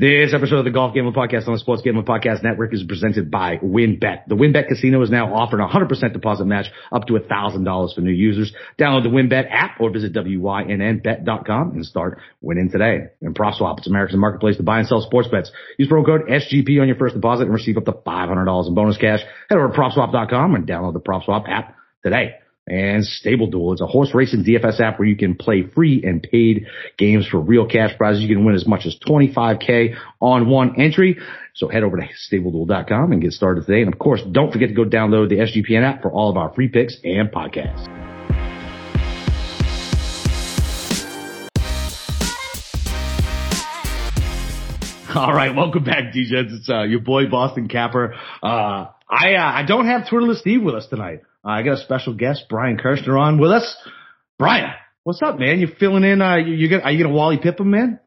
This episode of the Golf Gambling Podcast on the Sports Gambling Podcast Network is presented by WynnBET. The WynnBET Casino is now offering a 100% deposit match up to $1,000 for new users. Download the WynnBET app or visit WYNNBet.com and start winning today. And PropSwap, it's America's marketplace to buy and sell sports bets. Use promo code SGP on your first deposit and receive up to $500 in bonus cash. Head over to PropSwap.com and download the PropSwap app today and Stable Duel. It's a horse racing DFS app where you can play free and paid games for real cash prizes. You can win as much as 25k on one entry. So head over to stableduel.com and get started today. And of course, don't forget to go download the SGPN app for all of our free picks and podcasts. All right, welcome back, DJs. It's uh, your boy Boston Capper. Uh, I uh, I don't have Twitterless Steve with us tonight. Uh, I got a special guest, Brian Kirshner, on with us. Brian, what's up, man? You filling in? Uh, you, you gonna, are you gonna Wally Pipp him, man?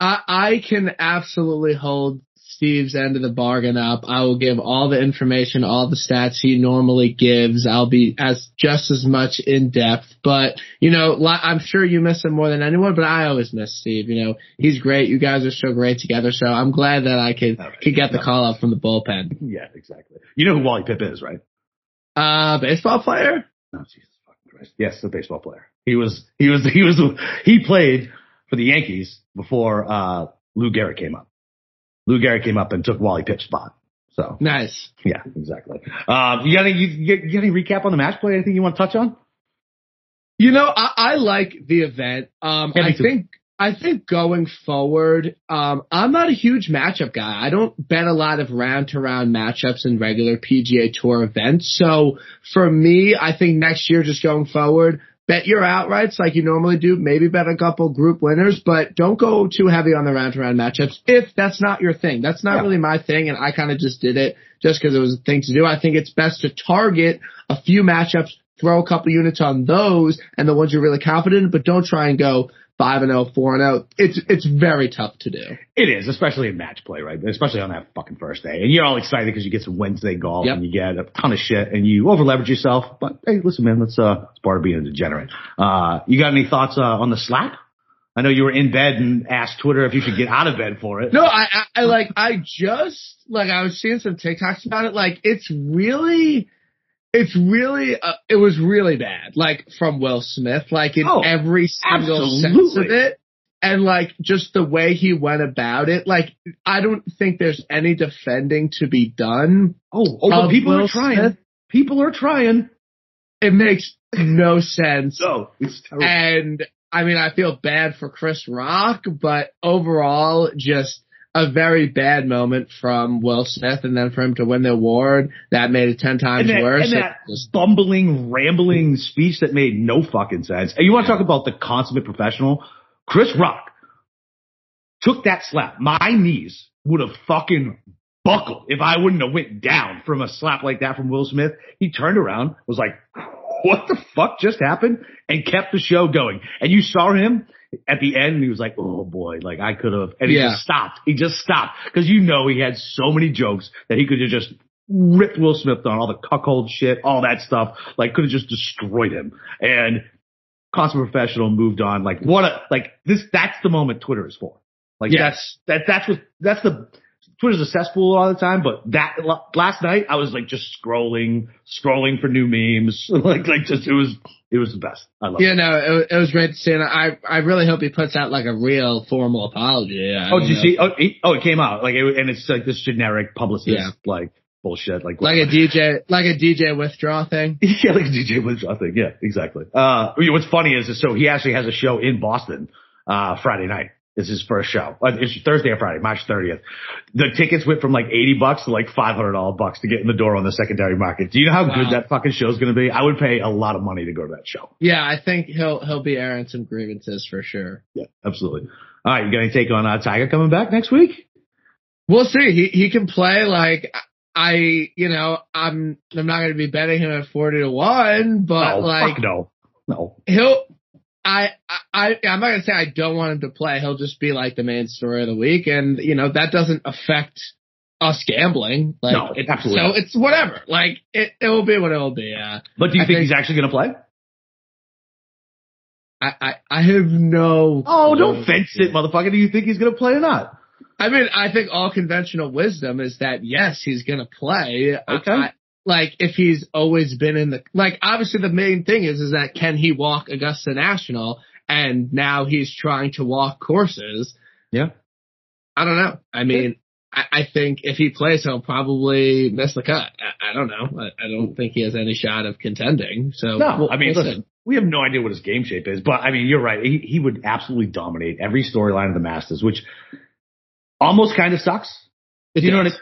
I, I can absolutely hold Steve's end of the bargain up. I will give all the information, all the stats he normally gives. I'll be as just as much in depth, but you know, I'm sure you miss him more than anyone, but I always miss Steve. You know, he's great. You guys are so great together. So I'm glad that I could, right. could get the call up from the bullpen. Yeah, exactly. You know who Wally Pipp is, right? Uh, baseball player? Oh, Jesus fucking Christ. Yes, a baseball player. He was, he was, he was, he played for the Yankees before, uh, Lou Gehrig came up. Lou Gehrig came up and took Wally Pipp's spot. So. Nice. Yeah, exactly. Um, you got any, you, you got any recap on the match play? Anything you want to touch on? You know, I, I like the event. Um, yeah, I think I think going forward, um, I'm not a huge matchup guy. I don't bet a lot of round to round matchups in regular PGA Tour events. So for me, I think next year, just going forward, bet your outrights like you normally do. Maybe bet a couple group winners, but don't go too heavy on the round to round matchups if that's not your thing. That's not yeah. really my thing, and I kind of just did it just because it was a thing to do. I think it's best to target a few matchups, throw a couple units on those, and the ones you're really confident in, but don't try and go five and 0, 4 and 0. It's it's very tough to do. It is, especially in match play, right? Especially on that fucking first day. And you're all excited because you get some Wednesday golf yep. and you get a ton of shit and you over leverage yourself. But hey, listen, man, that's uh, it's part of being a degenerate. Uh, you got any thoughts uh, on the slap? I know you were in bed and asked Twitter if you should get out of bed for it. No, I, I, I like I just like I was seeing some TikToks about it. Like it's really it's really, uh, it was really bad, like from Will Smith, like in oh, every single absolutely. sense of it. And like just the way he went about it, like I don't think there's any defending to be done. Oh, oh, but people Will are trying. Smith. People are trying. It makes no sense. No, it's terrible. And I mean, I feel bad for Chris Rock, but overall, just a very bad moment from Will Smith, and then for him to win the award, that made it ten times and that, worse. And that just, bumbling, rambling speech that made no fucking sense. And you want to talk about the consummate professional? Chris Rock took that slap. My knees would have fucking buckled if I wouldn't have went down from a slap like that from Will Smith. He turned around, was like, what the fuck just happened? And kept the show going. And you saw him at the end, he was like, "Oh boy, like I could have," and he yeah. just stopped. He just stopped because you know he had so many jokes that he could have just ripped Will Smith on all the cuckold shit, all that stuff. Like could have just destroyed him. And consummate professional moved on. Like what a like this. That's the moment Twitter is for. Like yes. that's that that's what that's the Twitter's a cesspool all the time, but that last night I was like just scrolling, scrolling for new memes. like, like just, it was, it was the best. I love yeah, it. no, it, it was great to see. And I, I really hope he puts out like a real formal apology. I oh, did you know. see? Oh, he, oh, it came out. Like, it, and it's like this generic publicist, yeah. like, bullshit. Like, like a DJ, like a DJ withdraw thing. yeah, like a DJ withdraw thing. Yeah, exactly. Uh, what's funny is, is so he actually has a show in Boston, uh, Friday night is his first show. Uh, it's Thursday or Friday, March 30th. The tickets went from like 80 bucks to like $500 bucks to get in the door on the secondary market. Do you know how wow. good that fucking show is going to be? I would pay a lot of money to go to that show. Yeah, I think he'll he'll be airing some grievances for sure. Yeah, absolutely. All right, you got any take on uh, Tiger coming back next week? We'll see. He he can play like I, you know, I'm I'm not going to be betting him at 40 to 1, but no, like no. No. He'll I, I, I'm not gonna say I don't want him to play. He'll just be like the main story of the week, and you know that doesn't affect us gambling. Like, no, it, absolutely. So it's whatever. Like it, it will be what it will be. Yeah. but do you think, think, he's actually gonna play? I, I, I have no. Oh, don't fence it, motherfucker. Do you think he's gonna play or not? I mean, I think all conventional wisdom is that yes, he's going to play. Okay. I, like if he's always been in the like obviously the main thing is is that can he walk Augusta National and now he's trying to walk courses. Yeah. I don't know. I mean, I, I think if he plays, he'll probably miss the cut. I, I don't know. I, I, don't think he has any shot of contending. So no, we'll, I mean, we'll listen, we have no idea what his game shape is, but I mean, you're right. He, he would absolutely dominate every storyline of the Masters, which almost kind of sucks. If you know what I mean?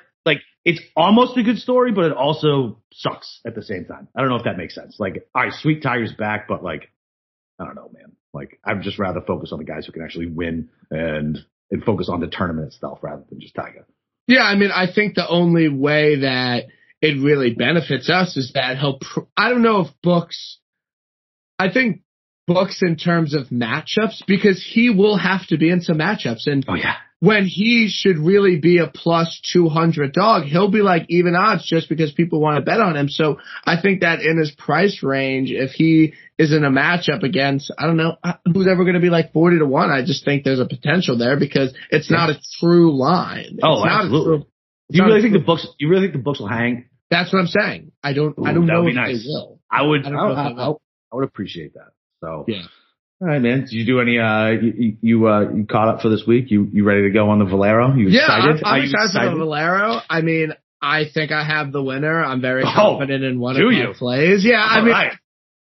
It's almost a good story, but it also sucks at the same time. I don't know if that makes sense. Like, all right, Sweet Tiger's back, but like, I don't know, man. Like, I'd just rather focus on the guys who can actually win and and focus on the tournament itself rather than just Tiger. Yeah, I mean, I think the only way that it really benefits us is that he'll. Pr- I don't know if books. I think books in terms of matchups because he will have to be in some matchups and. Oh yeah when he should really be a plus 200 dog. He'll be like even odds just because people want to bet on him. So I think that in his price range, if he is in a matchup against, I don't know, uh, who's ever going to be like 40 to 1, I just think there's a potential there because it's not a true line. It's oh, absolutely. True, you really think the books, you really think the books will hang? That's what I'm saying. I don't, Ooh, I don't know if nice. they will. I would, I, I, I, I would appreciate that. So yeah. All right, man. Did you do any? Uh, you you, uh, you caught up for this week? You you ready to go on the Valero? You yeah, excited? I'm, I'm excited, excited, for the Valero. I mean, I think I have the winner. I'm very oh, confident in one of my you? plays. Yeah, I mean. Right.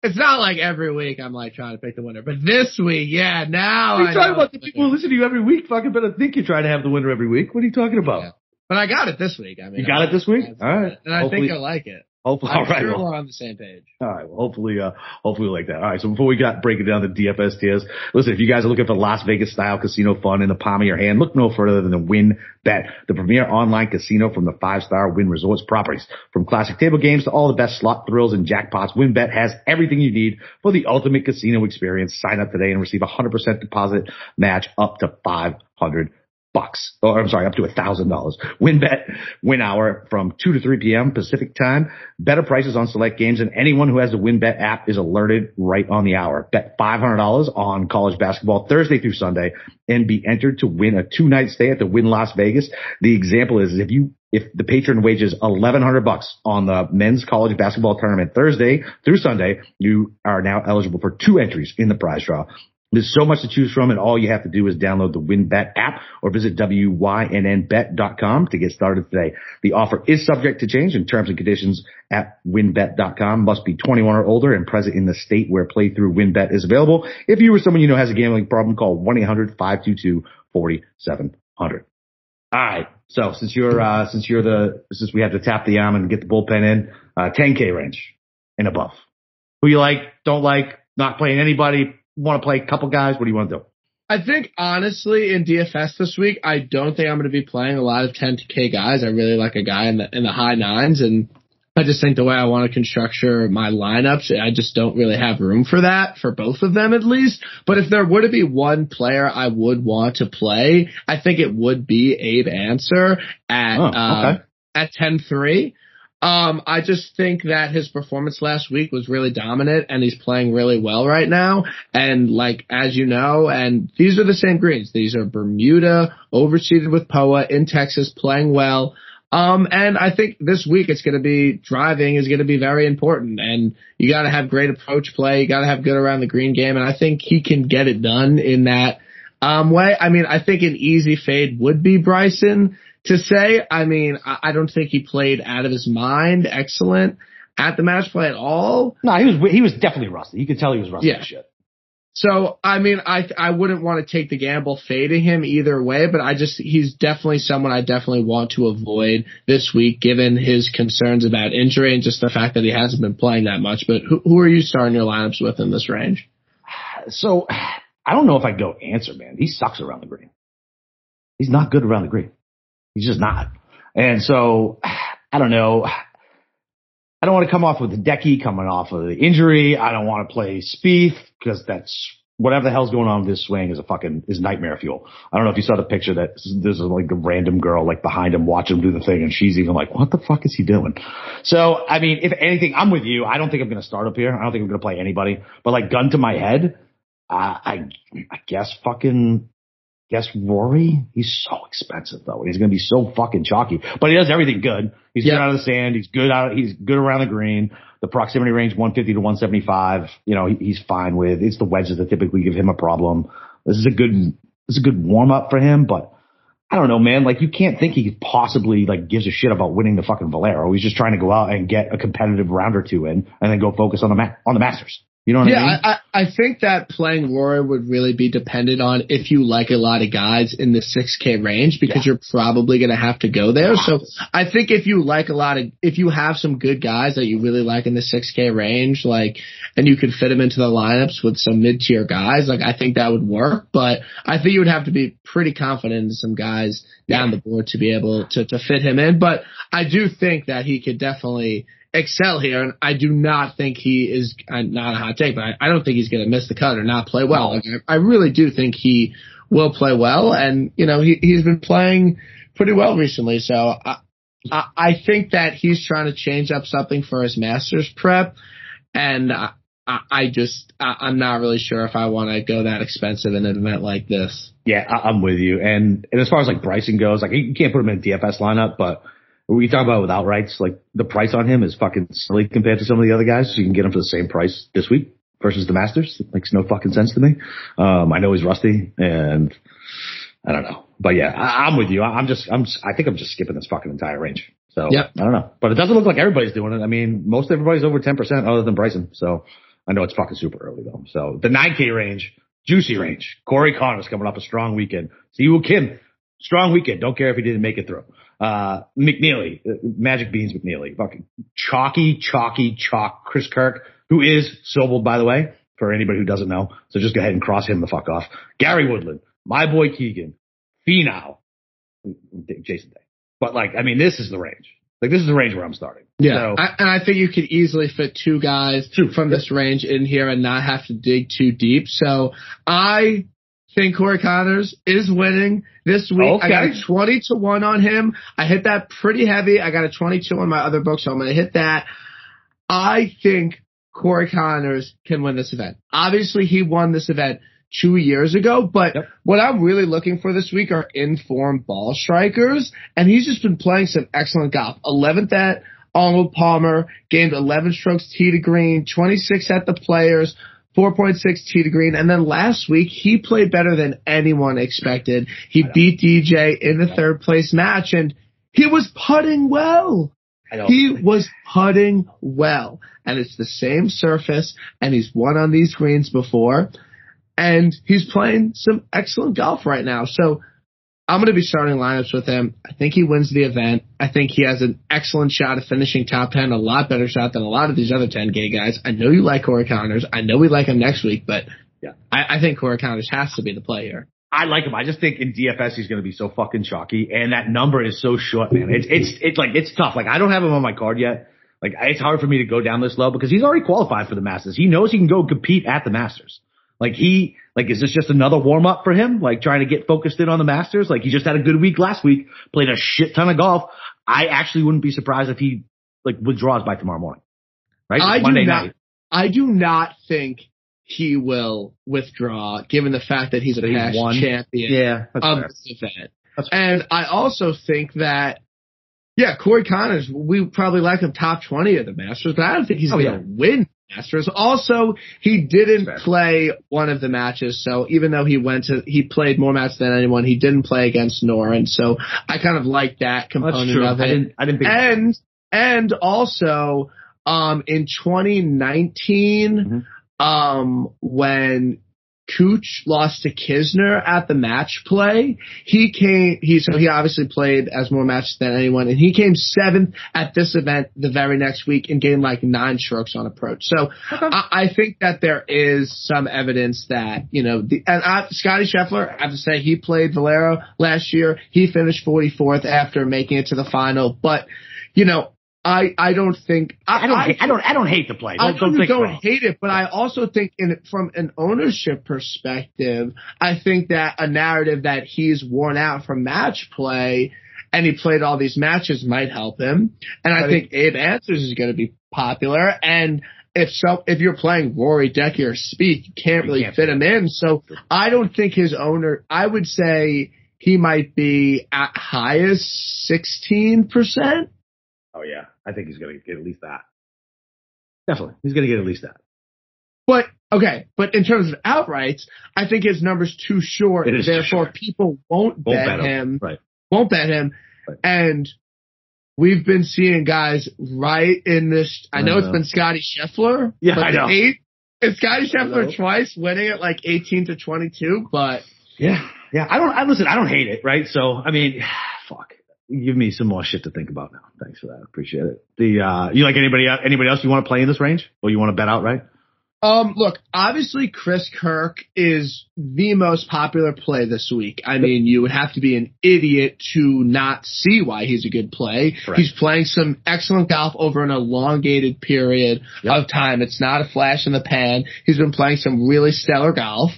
It's not like every week I'm like trying to pick the winner, but this week, yeah, now What are you talking about? The people who listen to you every week fucking better think you're trying to have the winner every week. What are you talking about? Yeah. But I got it this week. I mean, you got I, it this week. All right, and I Hopefully. think you'll like it. Hopefully, all right. Sure well, we're on the same page. All right. Well, hopefully, uh, hopefully we like that. All right. So before we got break it down the DFS tiers, listen, if you guys are looking for Las Vegas style casino fun in the palm of your hand, look no further than the Win Bet, the premier online casino from the five star Wynn Resorts properties. From classic table games to all the best slot thrills and jackpots, WynnBET has everything you need for the ultimate casino experience. Sign up today and receive a 100% deposit match up to 500 bucks, or I'm sorry, up to a thousand dollars. WynnBET, win hour from 2 to 3 p.m. Pacific time. Better prices on select games and anyone who has the WynnBET app is alerted right on the hour. Bet $500 on college basketball Thursday through Sunday and be entered to win a two night stay at the Wynn Las Vegas. The example is if you if the patron wages 1100 bucks on the men's college basketball tournament Thursday through Sunday, you are now eligible for two entries in the prize draw. There's so much to choose from and all you have to do is download the WynnBET app or visit WYNNBet.com to get started today. The offer is subject to change in terms and conditions at WynnBET.com. Must be 21 or older and present in the state where playthrough WynnBET is available. If you or someone you know has a gambling problem, call 1-800-522-4700. All right. So since you're, uh, since you're the, since we have to tap the arm and get the bullpen in, uh, 10K range and above. Who you like, don't like, not playing anybody, want to play a couple guys? What do you want to do? I think honestly in DFS this week, I don't think I'm going to be playing a lot of 10k guys. I really like a guy in the in the high nines, and I just think the way I want to construct my lineups, I just don't really have room for that for both of them at least. But if there were to be one player I would want to play, I think it would be Abe Ancer at oh, okay. uh, at 10-3. Um, I just think that his performance last week was really dominant and he's playing really well right now. And like, as you know, and these are the same greens. These are Bermuda, overseeded with POA in Texas, playing well. Um, and I think this week it's going to be driving is going to be very important and you got to have great approach play. You got to have good around the green game. And I think he can get it done in that, um, way. I mean, I think an easy fade would be Bryson to say. I mean, I don't think he played out of his mind. Excellent at the match play at all. No, he was he was definitely rusty. You could tell he was rusty yeah. shit. So I mean, I I wouldn't want to take the gamble fading him either way, but I just he's definitely someone I definitely want to avoid this week, given his concerns about injury and just the fact that he hasn't been playing that much. But who, who are you starting your lineups with in this range? So I don't know if I go Ancer, man. He sucks around the green. He's not good around the green. He's just not. And so I don't know. I don't want to come off with Decky coming off of the injury. I don't want to play Spieth because that's whatever the hell's going on with this swing is a fucking is nightmare fuel. I don't know if you saw the picture that there's like a random girl like behind him watching him do the thing and she's even like, what the fuck is he doing? So, I mean, if anything, I'm with you. I don't think I'm going to start up here. I don't think I'm going to play anybody, but like gun to my head, I, I guess fucking guess Rory. He's so expensive though. He's going to be so fucking chalky, but he does everything good. He's good out of the sand. He's good out. He's good around the green. The proximity range 150 to 175. You know, he, he's fine with. It's the wedges that typically give him a problem. This is a good. This is a good warm up for him, but I don't know, man. Like you can't think he possibly like gives a shit about winning the fucking Valero. He's just trying to go out and get a competitive round or two in, and then go focus on the ma- on the Masters. You know what yeah, I mean? I, I think that playing Rory would really be dependent on if you like a lot of guys in the 6K range because yeah. you're probably going to have to go there. So I think if you like a lot of, if you have some good guys that you really like in the 6K range, like, and you could fit them into the lineups with some mid tier guys, like I think that would work. But I think you would have to be pretty confident in some guys down the board to be able to, to fit him in. But I do think that he could definitely excel here, and I do not think he is uh, not a hot take, but I, I don't think he's going to miss the cut or not play well. Like, I, really do think he will play well, and you know he he's been playing pretty well recently. So I, I, I think that he's trying to change up something for his Masters prep, and I, I just I, am not really sure if I want to go that expensive in an event like this. Yeah, I, I'm with you, and and as far as like Bryson goes, like you can't put him in a DFS lineup, but we talk about with outrights, like the price on him is fucking silly compared to some of the other guys. So you can get him for the same price this week versus the Masters. It makes no fucking sense to me. Um, I know he's rusty and I don't know, but yeah, I, am with you. I, am just, I'm, I think I'm just skipping this fucking entire range. So yep. I don't know, but it doesn't look like everybody's doing it. I mean, most everybody's over 10% other than Bryson. So I know it's fucking super early though. So the 9K range, juicy range. Corey Conners coming up a strong weekend. Siwoo Kim, strong weekend. Don't care if he didn't make it through. Uh, McNealy, uh, Magic Beans McNealy, fucking chalky, chalky, chalk. Chris Kirk, who is Sobel, by the way, for anybody who doesn't know. So just go ahead and cross him the fuck off. Gary Woodland, my boy Keegan, Finau, Jason Day. But like, I mean, this is the range. Like this is the range where I'm starting. Yeah, so, I, and I think you could easily fit two guys two, from this range in here and not have to dig too deep. So I think Corey Conners is winning this week. Okay. I got a 20 to 1 on him. I hit that pretty heavy. I got a 22 on my other book, so I'm going to hit that. I think Corey Conners can win this event. Obviously, he won this event two years ago, but yep. what I'm really looking for this week are informed ball strikers, and he's just been playing some excellent golf. 11th at Arnold Palmer, gained 11 strokes tee to green, 26 at the players, 4.6 tee to green. And then last week, he played better than anyone expected. He beat DJ in the third place match and he was putting well. He was putting well. And it's the same surface and he's won on these greens before. And he's playing some excellent golf right now. So I'm going to be starting lineups with him. I think he wins the event. I think he has an excellent shot of finishing top 10, a lot better shot than a lot of these other 10K guys. I know you like Corey Conners. I know we like him next week, but yeah, I, I think Corey Conners has to be the play here. I like him. I just think in DFS he's going to be so fucking chalky, and that number is so short, man. It's it's it's like it's tough. Like I don't have him on my card yet. Like it's hard for me to go down this low because he's already qualified for the Masters. He knows he can go compete at the Masters. Like he, like, is this just another warm up for him? Like trying to get focused in on the Masters? Like he just had a good week last week, played a shit ton of golf. I actually wouldn't be surprised if he like withdraws by tomorrow morning. Right? I Monday do not, night. I do not think he will withdraw given the fact that he's a past champion yeah, of fair. this event. and I also think that yeah, Corey Conners, we probably like him top 20 of the Masters, but I don't think he's oh, going to yeah. win Masters. Also, he didn't play one of the matches, so even though he went to, he played more matches than anyone, he didn't play against Noren, so I kind of like that component of it. I didn't, I didn't think and, and also, um, in 2019, mm-hmm. um, when Cooch lost to Kisner at the match play. He came, he, so he obviously played as more matches than anyone and he came seventh at this event the very next week and gained like nine strokes on approach. So okay. I, I, think that there is some evidence that, you know, the, and I, Scotty Scheffler, I have to say he played Valero last year. He finished 44th after making it to the final, but you know, I I don't think I, I don't I, hate, I don't I don't hate the play. Don't, I don't, don't hate it, but I also think in from an ownership perspective, I think that a narrative that he's worn out from match play and he played all these matches might help him. And I think Abe Ancer's is going to be popular and if so, if you're playing Rory Decky or Spieth, you can't really can't fit him in. So I don't think his owner. I would say he might be at highest sixteen percent. Oh yeah, I think he's going to get at least that. Definitely, he's going to get at least that. But okay, but in terms of outrights, I think his number's too short. Therefore, short. people won't, won't bet, bet him. Right. Won't bet him. Right. And we've been seeing guys right in this. I know, I know. it's been Scotty Scheffler. Yeah, I know. Eight, it's Scotty Scheffler twice, winning at like 18 to 22. But yeah, yeah. I don't. I listen. I don't hate it. Right. So I mean, fuck. Give me some more shit to think about now. Thanks for that. Appreciate it. The uh, you like anybody anybody else you want to play in this range, or you want to bet outright? Um, look, obviously Chris Kirk is the most popular play this week. I mean, you would have to be an idiot to not see why he's a good play. Correct. He's playing some excellent golf over an elongated period yep. of time. It's not a flash in the pan. He's been playing some really stellar golf.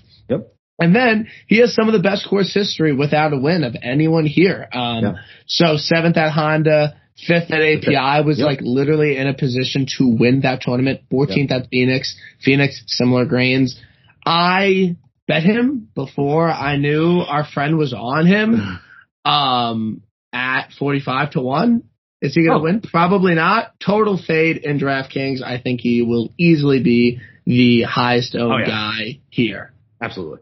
And then he has some of the best course history without a win of anyone here. Um, yeah. so seventh at Honda, Fifth at API was yep. like literally in a position to win that tournament. 14th yep. at Phoenix. Phoenix, similar grains. I bet him before I knew our friend was on him. Um, at 45 to 1. Is he going to oh. win? Probably not. Total fade in DraftKings. I think he will easily be the highest owned oh, yeah. guy here. Absolutely.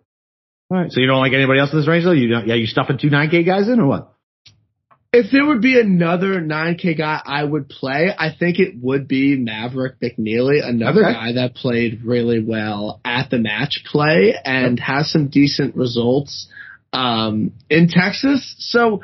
All right. So you don't like anybody else in this range though? You don't, yeah, you stuffing two 9K guys in or what? If there would be another 9K guy I would play, I think it would be Maverick McNealy, another okay. guy that played really well at the match play and has some decent results um, in Texas. So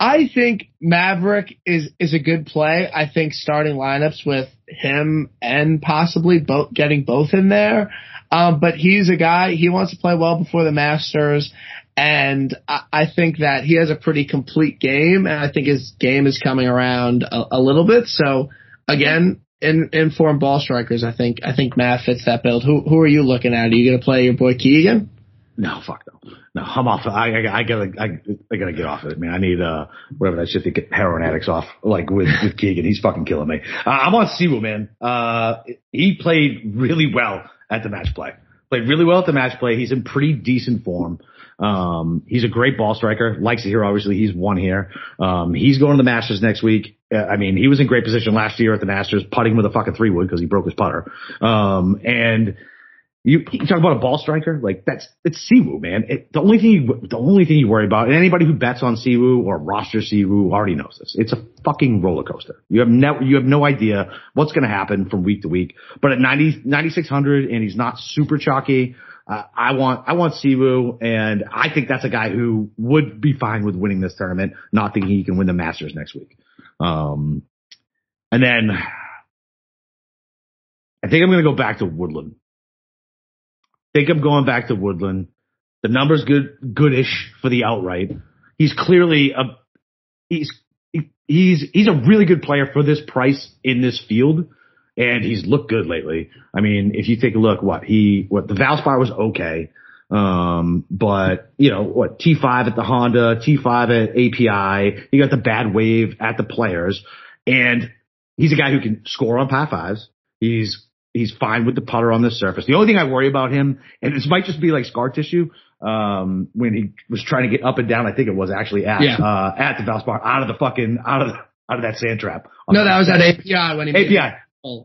I think Maverick is is a good play. I think starting lineups with him and possibly both getting both in there. Um, but he's a guy, he wants to play well before the Masters. And I, I think that he has a pretty complete game, and I think his game is coming around a, a little bit. So again, in informed ball strikers, I think I think Matt fits that build. Who who are you looking at? Are you going to play your boy Keegan? No, fuck no. No, I'm off. I, I, I gotta, I, I gotta get off of it, man. I need, uh, whatever that shit to get heroin addicts off, like with, with Keegan. He's fucking killing me. Uh, I'm on Si Woo, man. Uh, he played really well at the match play. Played really well at the match play. He's in pretty decent form. Um, he's a great ball striker. Likes it here. Obviously, he's won here. Um, he's going to the Masters next week. Uh, I mean, he was in great position last year at the Masters, putting with a fucking three wood because he broke his putter. Um, and you, you talk about a ball striker, like that's it's Si Woo, man. It, the only thing you, the only thing you worry about, and anybody who bets on Si Woo or roster Si Woo already knows this. It's a fucking roller coaster. You have no you have no idea what's going to happen from week to week. But at 90, 9600 and he's not super chalky. Uh, I want I want Si Woo, and I think that's a guy who would be fine with winning this tournament. Not thinking he can win the Masters next week. Um, and then I think I'm going to go back to Woodland think I'm going back to Woodland. The number's good, goodish for the outright. He's clearly a, he's, he's, he's a really good player for this price in this field. And he's looked good lately. I mean, if you take a look, what he, what the Valspar was okay. Um, but you know, what T5 at the Honda, T5 at API, He got the bad wave at the players and he's a guy who can score on par fives. He's He's fine with the putter on the surface. The only thing I worry about him, and this might just be like scar tissue, um, when he was trying to get up and down, I think it was actually at, yeah. uh, at the Valspar out of the fucking, out of the, out of that sand trap. No, that was at API when he API.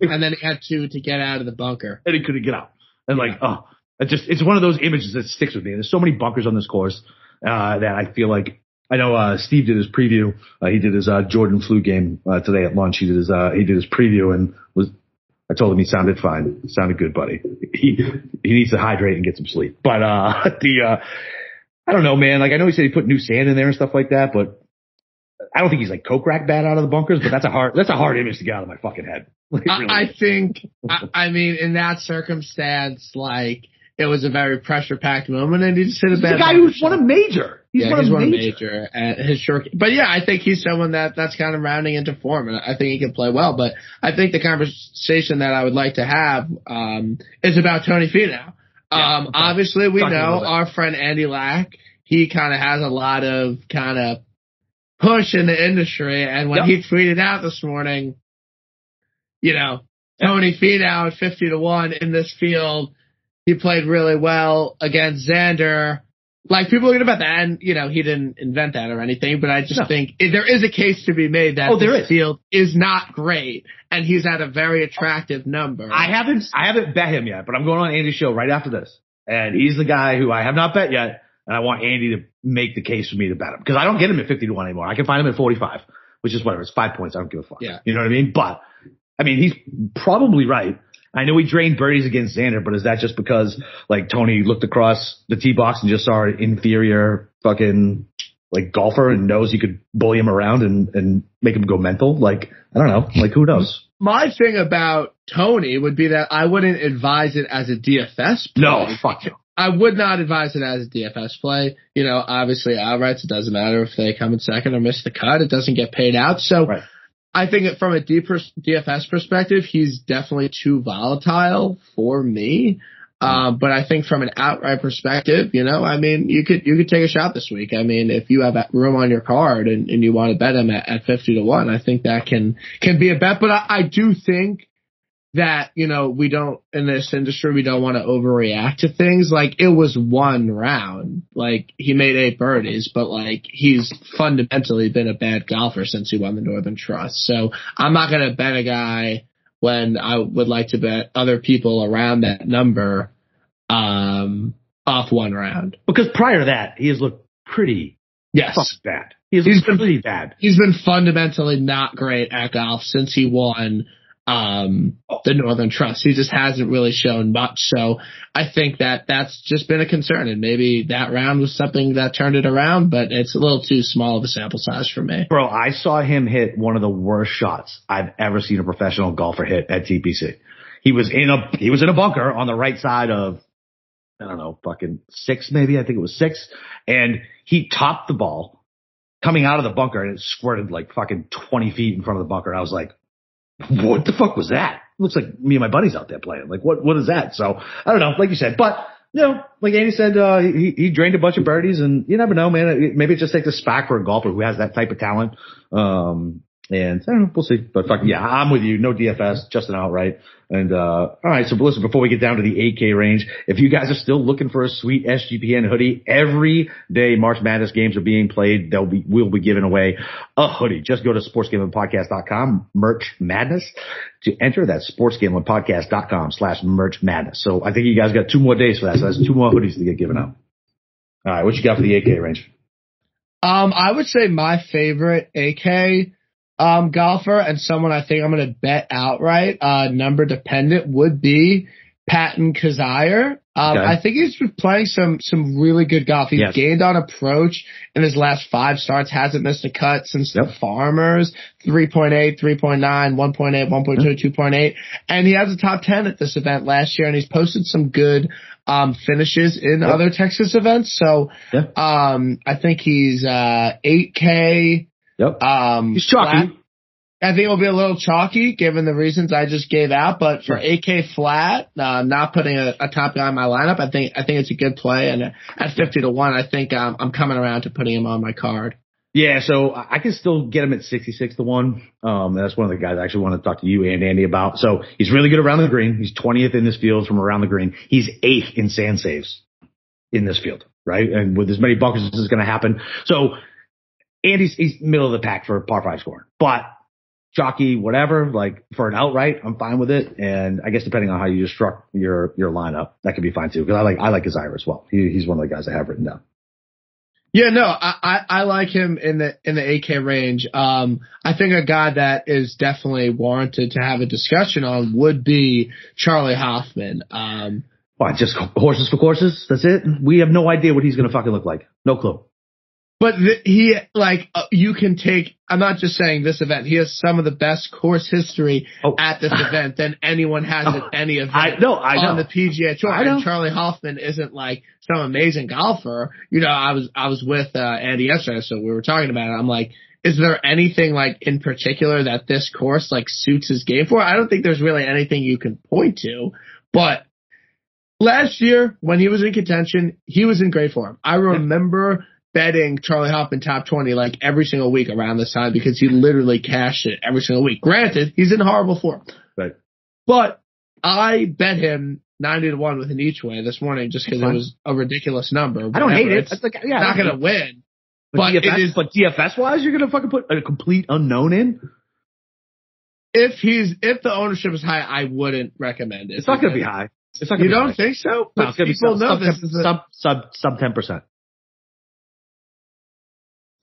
and then he had to, to get out of the bunker. And he couldn't get out. And yeah. like, oh, it just, it's one of those images that sticks with me. And There's so many bunkers on this course, uh, that I feel like I know uh, Steve did his preview. Uh, he did his uh, Jordan flu game uh, today at lunch. He did his uh, he did his preview and was I told him he sounded fine. He Sounded good, buddy. He he needs to hydrate and get some sleep. But uh the uh I don't know, man. Like I know he said he put new sand in there and stuff like that, but I don't think he's like coke rack bad out of the bunkers, but that's a hard that's a hard image to get out of my fucking head. Like, really I, I think I, I mean in that circumstance, like it was a very pressure packed moment, and he just hit a bad. The guy who's won a major. He's yeah, won he's a won major. major at his short. But yeah, I think he's someone that that's kind of rounding into form, and I think he can play well. But I think the conversation that I would like to have um, is about Tony Finau. Yeah, um, obviously, we know our friend Andy Lack. He kind of has a lot of kind of push in the industry, and when yep. he tweeted out this morning, you know, Tony Finau at 50 to 1 in this field. He played really well against Xander. Like people are about that, and you know he didn't invent that or anything, but I just no. think there is a case to be made that oh, there is. field is not great, and he's at a very attractive number. I haven't I haven't bet him yet, but I'm going on Andy's show right after this, and he's the guy who I have not bet yet, and I want Andy to make the case for me to bet him because I don't get him at 50 to one anymore. I can find him at 45, which is whatever. It's five points. I don't give a fuck. Yeah. You know what I mean? But I mean, he's probably right. I know he drained birdies against Xander, but is that just because like Tony looked across the tee box and just saw an inferior fucking like golfer and knows he could bully him around and, and make him go mental? Like, I don't know. Like who knows? My thing about Tony would be that I wouldn't advise it as a DFS play. No, fuck you. I would not advise it as a DFS play. You know, obviously outrights, it doesn't matter if they come in second or miss the cut. It doesn't get paid out. So right. I think from a DFS perspective, he's definitely too volatile for me. Um, but I think from an outright perspective, you know, I mean, you could you could take a shot this week. I mean, if you have room on your card and, and you want to bet him at, at fifty to one, I think that can can be a bet. But I, I do think that, you know, we don't, in this industry, we don't want to overreact to things. Like, it was one round. Like, he made eight birdies, but like, he's fundamentally been a bad golfer since he won the Northern Trust. So I'm not going to bet a guy when I would like to bet other people around that number, um, off one round. Because prior to that, he has looked pretty yes. bad. He's, he's been pretty bad. He's been fundamentally not great at golf since he won um, the Northern Trust. He just hasn't really shown much. So I think that that's just been a concern. And maybe that round was something that turned it around, but it's a little too small of a sample size for me. Bro, I saw him hit one of the worst shots I've ever seen a professional golfer hit at TPC. He was in a, he was in a bunker on the right side of, I don't know, fucking six maybe. I think it was six. And he topped the ball coming out of the bunker and it squirted like fucking 20 feet in front of the bunker. I was like, what the fuck was that? looks like me and my buddies out there playing. Like, what, what is that? So I don't know, like you said, but you know, like Andy said, uh, he, he drained a bunch of birdies and you never know, man. Maybe it just takes a SPAC for a golfer who has that type of talent. Um, and know, we'll see. But fuck yeah, I'm with you. No DFS, just an outright. And uh, all right, so listen, before we get down to the 8K range, if you guys are still looking for a sweet SGPN hoodie, every day March Madness games are being played. They'll be we'll be giving away a hoodie. Just go to sportsgamblingpodcast.com, merch madness to enter. That's sportsgamblingpodcast.com slash merch madness. So I think you guys got two more days for that. So that's two more hoodies to get given out. All right, what you got for the 8K range? Um, I would say my favorite AK um, golfer and someone I think I'm going to bet outright, uh, number dependent would be Patton Kizzire. Um, okay. I think he's been playing some, some really good golf. He's yes. gained on approach in his last five starts, hasn't missed a cut since yep. the Farmers, 3.8, 3.9, 1.8, 1.2, 2.8. And he has a top 10 at this event last year and he's posted some good, um, finishes in yep. other Texas events. So, um, I think he's, uh, 8K, Yep. Um, He's chalky. Flat. I think it'll be a little chalky given the reasons I just gave out, but for AK flat, uh, not putting a, a, top guy in my lineup, I think I think it's a good play. And at fifty to one, I think um, I'm coming around to putting him on my card. Yeah, so I can still get him at 66 to 1. Um, that's one of the guys I actually want to talk to you and Andy about. So he's really good around the green. He's 20th in this field from around the green. He's eighth in sand saves in this field, right? And with as many bunkers as is going to happen. So and he's, he's middle of the pack for par five scoring. But jockey, whatever, like for an outright, I'm fine with it. And I guess depending on how you just struck your, your lineup, that could be fine too. Cause I like, I like Kizzire as well. He, he's one of the guys I have written down. Yeah, no, I, I, I like him in the in the AK range. Um, I think a guy that is definitely warranted to have a discussion on would be Charley Hoffman. Um, what, just horses for courses? That's it. We have no idea what he's going to fucking look like. No clue. But the, he, like, uh, you can take, I'm not just saying this event, he has some of the best course history oh. at this event than anyone has oh. at any event I, no, I on know. the PGA Tour. I know. And Charley Hoffman isn't like some amazing golfer. You know, I was, I was with, uh, Andy yesterday, so we were talking about it. I'm like, is there anything like in particular that this course like suits his game for? I don't think there's really anything you can point to, but last year when he was in contention, he was in great form. I remember betting Charley Hoffman top 20 like every single week around this time because he literally cashed it every single week. Granted, he's in horrible form. Right. but I bet him 90 to 1 with an each way this morning just because it was a ridiculous number. I don't hate it. It's, like, yeah, not going to win. But, but DFS, it is, but DFS wise, you're going to fucking put a complete unknown in? If he's, if the ownership is high, I wouldn't recommend it. It's not going to be high. It's not you don't high. think so? No, it's going to be sub, know sub, sub, sub, sub 10%.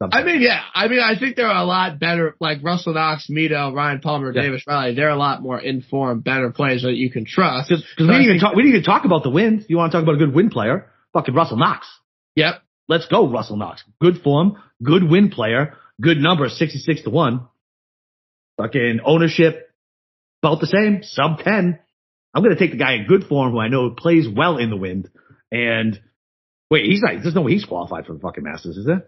I mean, yeah. I mean, I think they're a lot better. Like Russell Knox, Mito, Ryan Palmer, yeah. Davis Riley. They're a lot more informed, better players that you can trust. Because we didn't even talk. We didn't even talk about the wins. You want to talk about a good win player? Fucking Russell Knox. Yep. Let's go, Russell Knox. Good form, good win player, good number, sixty-six to one. Fucking ownership, about the same, sub ten. I'm gonna take the guy in good form who I know plays well in the wind. And wait, he's not. There's no way he's qualified for the fucking Masters, is there?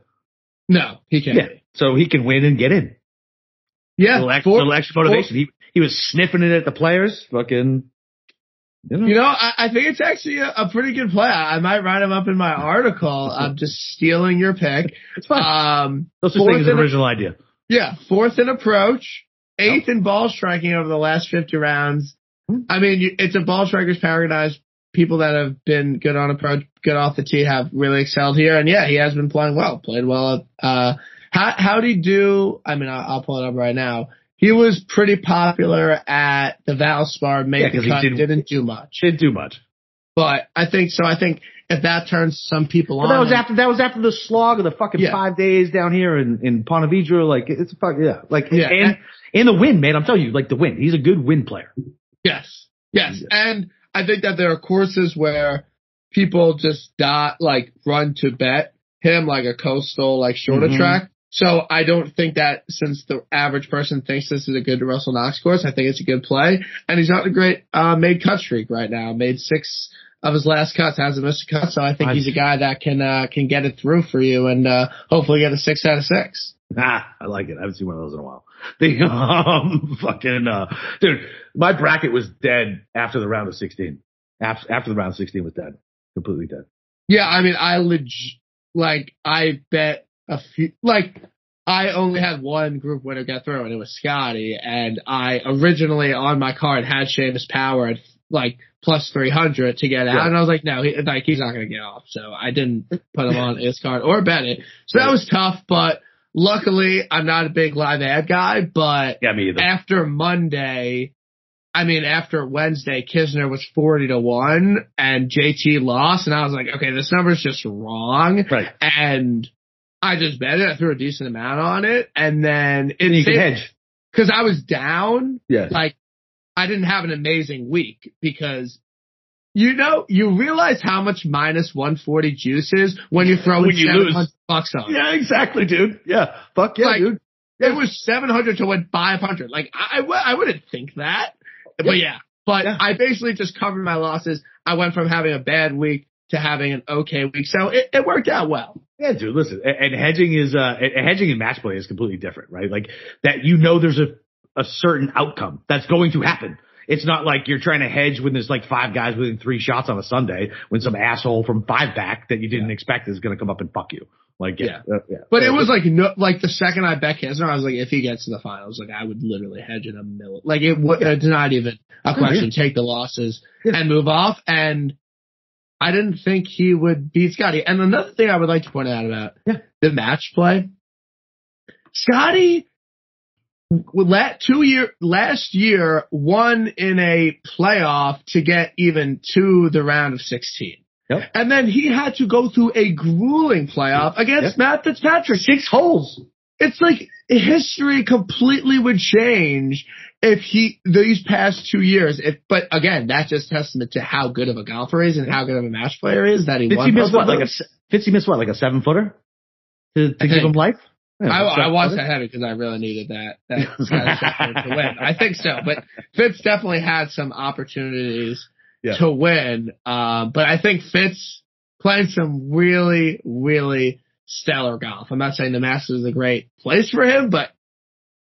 No, he can't. Yeah. So he can win and get in. Yeah. A little extra, little extra motivation. He he was sniffing it at the players. Fucking. You know, you know I, I, think it's actually a, a, pretty good play. I, might write him up in my article. I'm just stealing your pick. It's fine. Um, Those are things an original idea. Yeah. Fourth in approach, eighth oh. in ball striking over the last 50 rounds. Hmm. I mean, it's a ball striker's paradise people that have been good on approach, good off the tee have really excelled here. And yeah, he has been playing well, played well. Uh, how, how did he do? I mean, I'll, I'll, pull it up right now. He was pretty popular at the Valspar, made yeah, the cut, didn't, didn't, do much. Didn't do much. But I think so. I think if that turns some people on, that was after that was after the slog of the fucking yeah. five days down here in in Ponte Vedra. Like it's a fuck yeah, like yeah, and, and in the wind, man. I'm telling you, like the wind. He's a good wind player. Yes, yes, yeah. and I think that there are courses where people just dot like run to bet him like a coastal, like shorter mm-hmm. track. So I don't think that since the average person thinks this is a good Russell Knox course, I think it's a good play. And he's on a great uh, made cut streak right now. Made six of his last cuts, hasn't missed a cut. So I think he's a guy that can uh, can get it through for you and uh, hopefully get a six out of six. Ah, I like it. I haven't seen one of those in a while. The um fucking uh dude, my bracket was dead after the round of sixteen. After after the round of sixteen was dead. Completely dead. Yeah, I mean I leg like I bet a few like I only had one group winner get through and it was Scotty and I originally on my card had Seamus Power at like plus 300 to get out. Yeah. And I was like, no, he, like he's not going to get off. So I didn't put him on his card or bet it. So that was tough, but Luckily, I'm not a big live ad guy, but yeah, me either. after Monday, I mean, after Wednesday, Kisner was 40 to 1 and JT lost. And I was like, okay, this number's just wrong. Right. And I just bet it. I threw a decent amount on it. And then it, you can hedge. Cause I was down. Yes. Like, I didn't have an amazing week because you know, you realize how much minus 140 juice is when you throw when you lose. bucks on. Yeah, exactly, dude. Yeah. Fuck yeah, like, dude. It was 700 to win 500. Like, I, I, I wouldn't think that. Yeah. But yeah. But yeah. I basically just covered my losses. I went from having a bad week to having an okay week. So it, it worked out well. Yeah, dude, listen, and, and hedging is, uh, and hedging in match play is completely different, right? Like that, you know, there's a, a certain outcome that's going to happen. It's not like you're trying to hedge when there's like five guys within three shots on a Sunday when some asshole from five back that you didn't yeah. expect is going to come up and fuck you. Like, yeah, yeah. Uh, yeah. But it was like, no, like the second I bet Kisner, I was like, if he gets to the finals, like I would literally hedge in a million. Like it, w- it's not even a question. Take the losses and move off. And I didn't think he would beat Scotty. And another thing I would like to point out about the match play, Scotty two year last year won in a playoff to get even to the round of 16. Yep. And then he had to go through a grueling playoff against yep. Matt Fitzpatrick. Six holes. It's like history completely would change if he these past two years. If but again, that's just testament to how good of a golfer is and how good of a match player is that he Fitzy won. Missed what, like a Fitzy missed what like a seven footer to, to give him life. Yeah, I, I watched that heavy because I really needed that that to win. I think so, but Fitz definitely had some opportunities yeah. to win. Um, but I think Fitz playing some really, really stellar golf. I'm not saying the Masters is a great place for him, but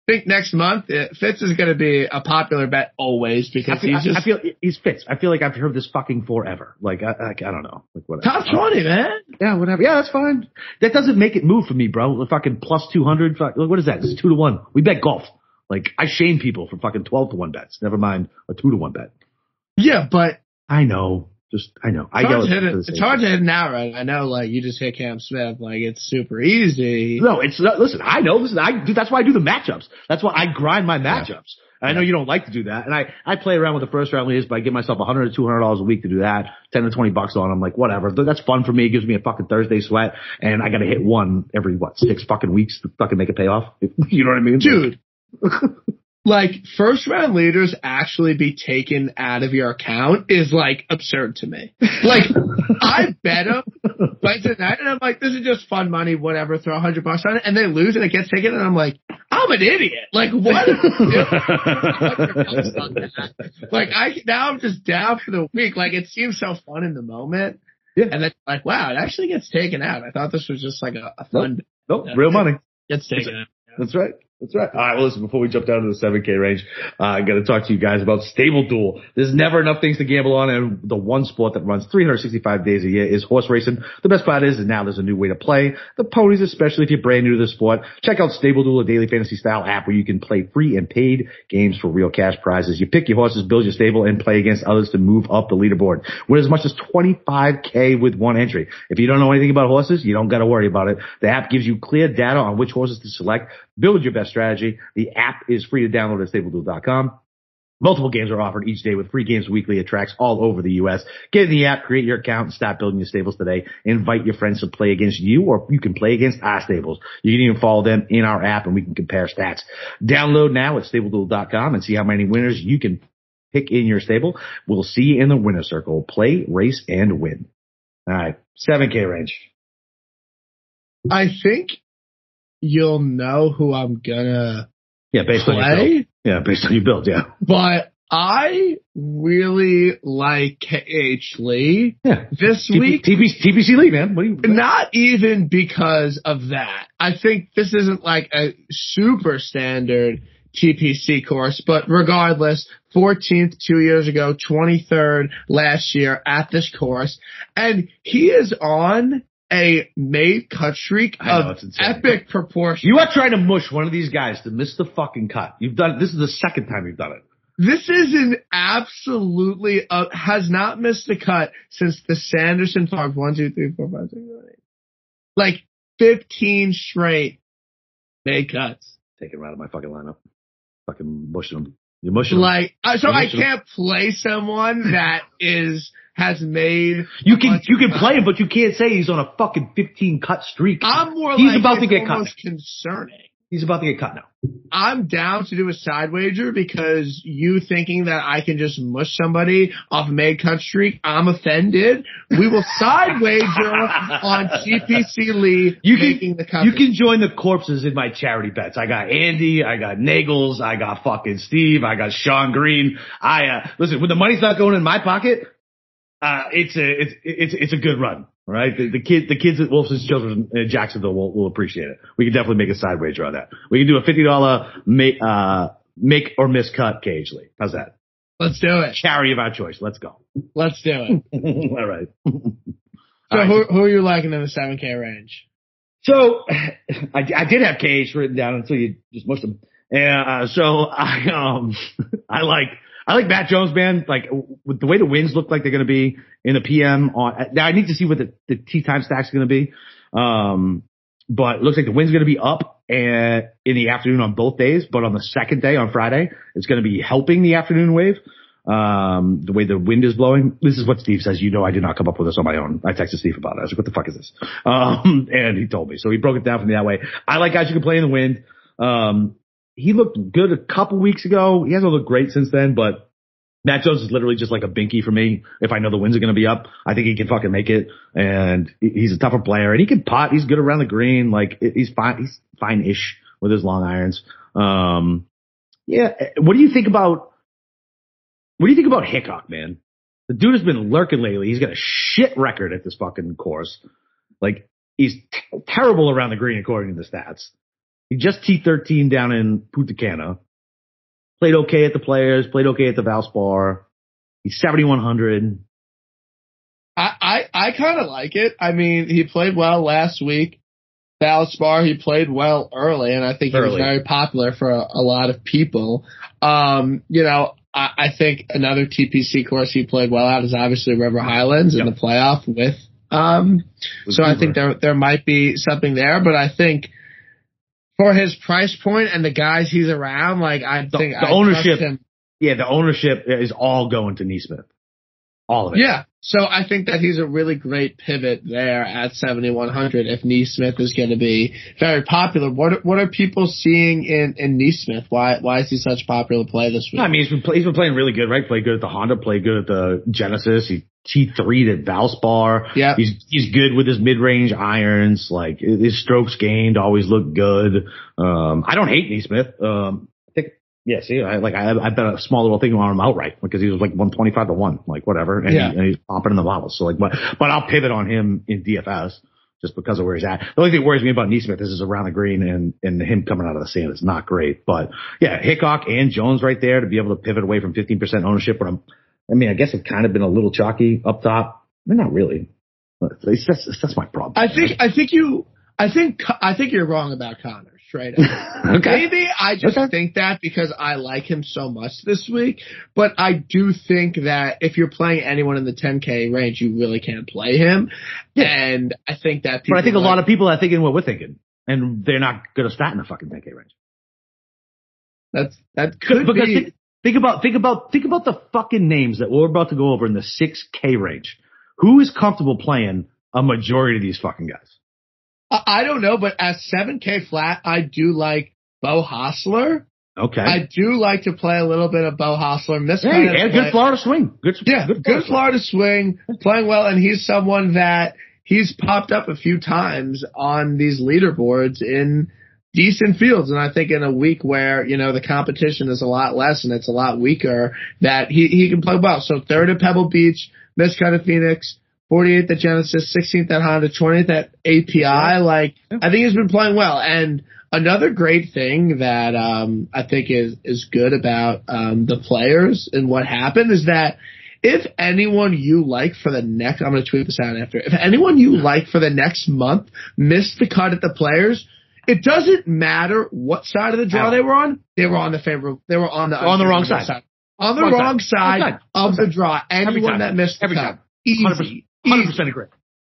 think next month it, Fitz is going to be a popular bet always because feel, he's just. I feel he's Fitz. I feel like I've heard this fucking forever. Like I, I, I don't know. Like whatever. Top twenty, man. Yeah, whatever. Yeah, that's fine. That doesn't make it move for me, bro. The fucking plus two hundred. What is that? It's two to one. We bet golf. Like I shame people for fucking 12 to 1 bets. Never mind a 2 to 1 bet. Yeah, but I know. Just I know. I to hit, it, it's hard to hit an right? I know, like you just hit Cam Smith, like it's super easy. No, it's not. Listen, I know. Listen, I do. That's why I do the matchups. That's why I grind my matchups. Yeah. I know you don't like to do that, and I I play around with the first round leaders, but I give myself 100 to 200 dollars a week to do that, 10 to 20 bucks on. I'm like, whatever. That's fun for me. It gives me a fucking Thursday sweat, and I got to hit one every what six fucking weeks to fucking make it pay off. You know what I mean, dude? like first round leaders actually be taken out of your account is like absurd to me. Like I bet them tonight and I'm like, this is just fun money, whatever, throw a hundred bucks on it and they lose and it gets taken and I'm like, I'm an idiot. Like what? like I now I'm just down for the week. Like it seems so fun in the moment. Yeah. And then like, wow, it actually gets taken out. I thought this was just like a, a fun. Nope, nope real money. Gets taken out. That's right. That's right. All right. Well, listen, before we jump down to the 7K range, uh, I got to talk to you guys about Stable Duel. There's never enough things to gamble on, and the one sport that runs 365 days a year is horse racing. The best part is, is now there's a new way to play the ponies, especially if you're brand new to the sport. Check out Stable Duel, a daily fantasy style app where you can play free and paid games for real cash prizes. You pick your horses, build your stable, and play against others to move up the leaderboard. Win as much as 25K with one entry. If you don't know anything about horses, you don't got to worry about it. The app gives you clear data on which horses to select. Build your best strategy. The app is free to download at StableDuel.com. Multiple games are offered each day with free games weekly at tracks all over the U.S. Get in the app, create your account, and start building your stables today. Invite your friends to play against you, or you can play against our stables. You can even follow them in our app, and we can compare stats. Download now at StableDuel.com and see how many winners you can pick in your stable. We'll see you in the winner circle. Play, race, and win. All right, 7K range. I think you'll know who I'm gonna yeah, based play. on your build. Yeah, based on your build. Yeah. But I really like KH Lee yeah. this TP, week. TPC, TPC Lee, man. What do you? Not even because of that. I think this isn't like a super standard TPC course, but regardless, 14th two years ago, 23rd last year at this course, and he is on a made cut streak of epic proportion. You are trying to mush one of these guys to miss the fucking cut. You've done this is the second time you've done it. This is an absolutely uh, has not missed the cut since the Sanderson Farm one, two, three, four, five, six, seven, eight. Like fifteen straight made cuts. Taking him out of my fucking lineup. Fucking mushing them. You're mushing like uh, so I can't play someone that is has made. You can you can play him, but you can't say he's on a fucking 15 cut streak. I'm more. He's like about to get cut. Concerning. He's about to get cut now. I'm down to do a side wager because you thinking that I can just mush somebody off a made cut streak, I'm offended. We will side wager on TPC Lee you can, the cut. You can join the corpses in my charity bets. I got Andy, I got Nagels, I got fucking Steve, I got Sean Green. I uh, listen when the money's not going in my pocket uh, it's a it's it's it's a good run. Right, the, the kid the kids at Wolfson's Children in Jacksonville will, will appreciate it. We can definitely make a side wager on that. We can do a fifty dollar make uh make or miss cut cagely. How's that? Let's do it. Charity of our choice. Let's go. Let's do it. All right. So All right. who who are you liking in the seven K range? So I, I did have Cage written down until you just mushed them. And uh, so I um I like I like Matt Jones, man. Like with the way the winds look like they're going to be in the PM on. Now I need to see what the, the T time stack's going to be. Um, but it looks like the wind's going to be up and in the afternoon on both days. But on the second day on Friday, it's going to be helping the afternoon wave. Um, the way the wind is blowing. This is what Steve says. You know, I did not come up with this on my own. I texted Steve about it. I was like, what the fuck is this? Um, and he told me. So he broke it down for me that way. I like guys who can play in the wind. Um, he looked good a couple weeks ago. He hasn't looked great since then, but Matt Jones is literally just like a binky for me. If I know the winds are going to be up, I think he can fucking make it. And he's a tougher player and he can pot. He's good around the green. Like he's fine. He's fine-ish with his long irons. Um, yeah. What do you think about, what do you think about Hickok, man? The dude has been lurking lately. He's got a shit record at this fucking course. Like he's t- terrible around the green according to the stats. He just T13 down in Punta Cana. Played okay at the Players. Played okay at the Valspar. He's 7100. I I, I kind of like it. I mean, he played well last week. Valspar, he played well early, and I think he early. was very popular for a, a lot of people. Um, you know, I, I, think another TPC course he played well at is obviously River Highlands yep. in the playoff with. Um, with so Cooper. I think there there might be something there, but I think for his price point and the guys he's around, like I the, think the I ownership, yeah, the ownership is all going to NeSmith, All of it. Yeah. So I think that he's a really great pivot there at 7100 if NeSmith is going to be very popular. What what are people seeing in in NeSmith? Why why is he such a popular play this week? I mean, he's been he's been playing really good, right? Played good at the Honda, played good at the Genesis. He T3 at Valspar. Yeah. He's he's good with his mid-range irons. Like his strokes gained always look good. Um I don't hate NeSmith. Um I think yeah, see, I like I, I bet a small little thing on him outright because he was like 125 to one, like whatever, and, yeah. he, and he's popping in the bottles. So like, but but I'll pivot on him in DFS just because of where he's at. The only thing that worries me about NeSmith is his around the green and and him coming out of the sand is not great. But yeah, Hickok and Jones right there to be able to pivot away from 15% ownership. But I'm, I mean, I guess it's kind of been a little chalky up top. Not really. That's my problem. I think I think you I think I think you're wrong about Connor straight up. okay. Maybe I just okay. think that because I like him so much this week, but I do think that if you're playing anyone in the 10k range, you really can't play him. Yeah. And I think that But I think a lot of people are thinking what we're thinking, and they're not going to start in the fucking 10k range. That's that could because be. Think, about think about think about the fucking names that we're about to go over in the 6k range. Who is comfortable playing a majority of these fucking guys? I don't know, but at 7K flat, I do like Beau Hossler. Okay. I do like to play a little bit of. Miss hey, and good Florida swing. Good, yeah, good, good Florida swing, playing well, and he's someone that he's popped up a few times on these leaderboards in decent fields. And I think in a week where, you know, the competition is a lot less and it's a lot weaker, that he, he can play well. So third at Pebble Beach, Miscut at Phoenix, 48th at Genesis, 16th at Honda, 20th at API. Yeah. Like, I think he's been playing well. And another great thing that, um, I think is, is good about, um, the players and what happened is that if anyone you like for the next, I'm going to tweet this out after, if anyone you like for the next month missed the cut at the players, it doesn't matter what side of the draw oh. they were on. They were on the favor. They were on the on the wrong side. side. On the wrong, wrong side, side, of the draw. Anyone that missed Every time, easy. Hundred percent agree.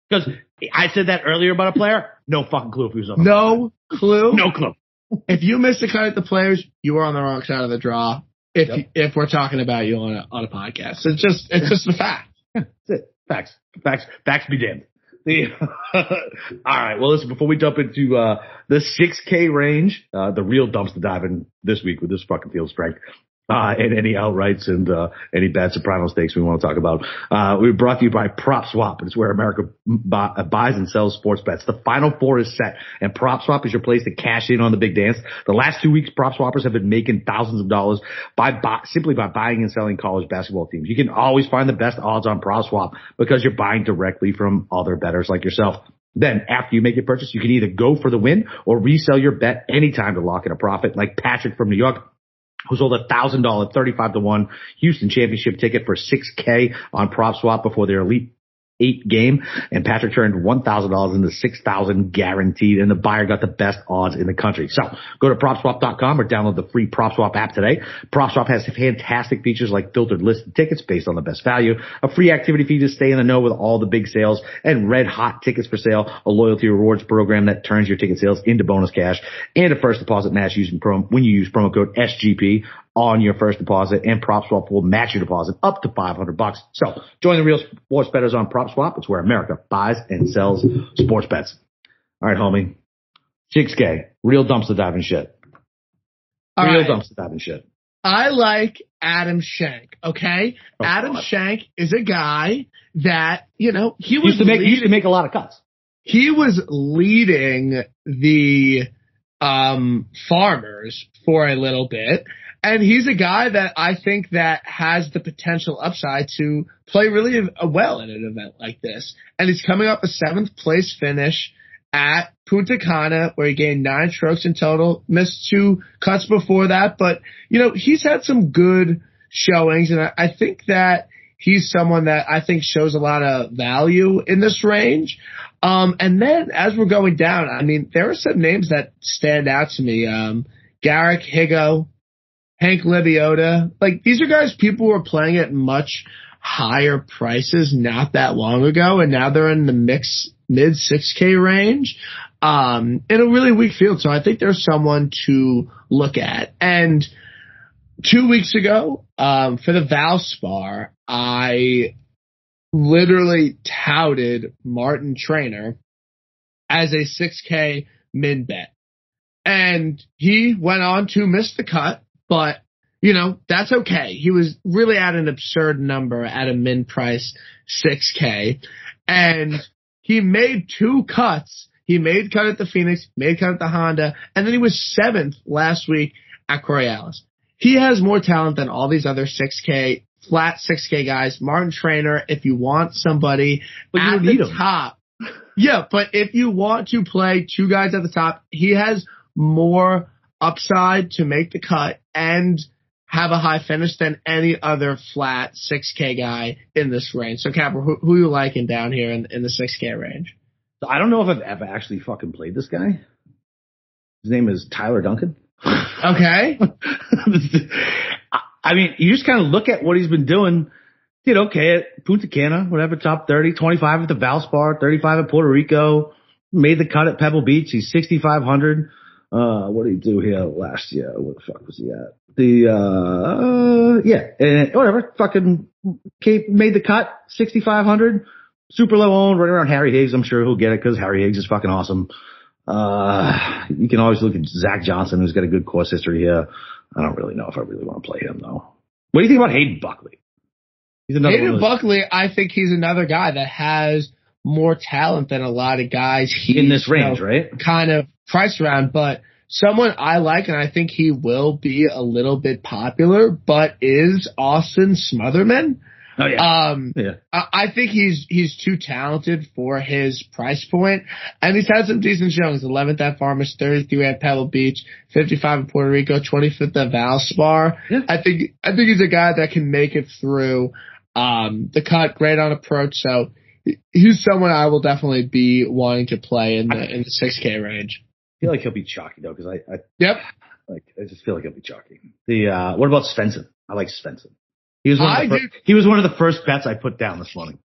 Because I said that earlier about a player. No fucking clue if he was on. No clue. No clue. If you missed a cut at the players, you were on the wrong side of the draw. If yep. if we're talking about you on a on a podcast, it's just it's just a fact. That's it. Facts. Facts. Facts be damned. All right. Well, listen. Before we jump into uh, the 6K range, uh, the real dumpster diving this week with this fucking field strength uh, and any outrights and uh, any bad soprano stakes we want to talk about. Uh, we're brought to you by Prop Swap. It's where America uh, buys and sells sports bets. The final four is set, and Prop Swap is your place to cash in on the big dance. The last two weeks, Prop Swappers have been making thousands of dollars by, simply by buying and selling college basketball teams. You can always find the best odds on Prop Swap because you're buying directly from other bettors like yourself. Then after you make your purchase, you can either go for the win or resell your bet anytime to lock in a profit like Patrick from New York who sold a thousand dollar 35 to one Houston championship ticket for 6k on prop swap before their elite eight game, and Patrick turned $1,000 into 6,000 guaranteed, and the buyer got the best odds in the country. So go to PropSwap.com or download the free PropSwap app today. PropSwap has fantastic features like filtered listed tickets based on the best value, a free activity fee to stay in the know with all the big sales, and red hot tickets for sale, a loyalty rewards program that turns your ticket sales into bonus cash, and a first deposit match using prom- when you use promo code SGP on your first deposit and PropSwap will match your deposit up to 500 bucks. So join the real sports bettors on PropSwap. It's where America buys and sells sports bets. All right, homie. 6K. Real dumpster diving shit. All real right. dumpster diving shit. I like Adam Schenk. Okay. Oh, Adam God. Schenk is a guy that, you know, he was used to make, leading, used to make a lot of cuts. He was leading the, um, farmers for a little bit. And he's a guy that I think that has the potential upside to play really well in an event like this. And he's coming up a seventh place finish at Punta Cana where he gained nine strokes in total, missed two cuts before that, but you know, he's had some good showings and I, I think that he's someone that I think shows a lot of value in this range. Um, and then as we're going down, I mean, there are some names that stand out to me. Um, Garrick Higgo, Hank Lebioda, like these are guys people were playing at much higher prices not that long ago, and now they're in the mix mid 6K range um, in a really weak field. So I think there's someone to look at. And two weeks ago, um, for the Valspar, I literally touted Martin Trainer as a 6K min bet. And he went on to miss the cut, but you know, that's okay. He was really at an absurd number at a min price 6K. And he made two cuts. He made cut at the Phoenix, made cut at the Honda, and then he was seventh last week at Corales. He has more talent than all these other 6K, flat 6K guys. Martin Trainer, if you want somebody but at the him. top. Yeah, but if you want to play two guys at the top, he has more upside to make the cut and – have a high finish than any other flat 6K guy in this range. So, Capper, who, who you liking down here in, in the 6K range? I don't know if I've ever actually fucking played this guy. His name is Tyler Duncan. Okay. I mean, you just kind of look at what he's been doing. Did okay at Punta Cana, whatever, top 30, 25 at the Valspar, 35 at Puerto Rico, made the cut at Pebble Beach. He's 6,500. Uh, what did he do here last year? What the fuck was he at? The, uh, yeah, and whatever, fucking Cape made the cut, 6,500, super low owned, right around Harry Higgs. I'm sure he'll get it because Harry Higgs is fucking awesome. Uh, you can always look at Zach Johnson, who's got a good course history here. I don't really know if I really want to play him though. What do you think about Hayden Buckley? He's another Hayden Buckley, I think he's another guy that has more talent than a lot of guys in this range, you know, right? Kind of price around, but someone I like and I think he will be a little bit popular, but is Austin Smotherman. Oh yeah. Um, yeah. I, I think he's he's too talented for his price point, and he's had some decent showings. 11th at Farmers, 33 at Pebble Beach, 55 in Puerto Rico, 25th at Valspar. Yeah. I think I think he's a guy that can make it through um, the cut. Great on approach, so he's someone I will definitely be wanting to play in the in the 6K range I feel like he'll be chalky though, because I, I yep, like I just feel like he'll be chalky. The uh, what about Svensson? I like Svensson. He was one of the first, he was one of the first bets I put down this morning.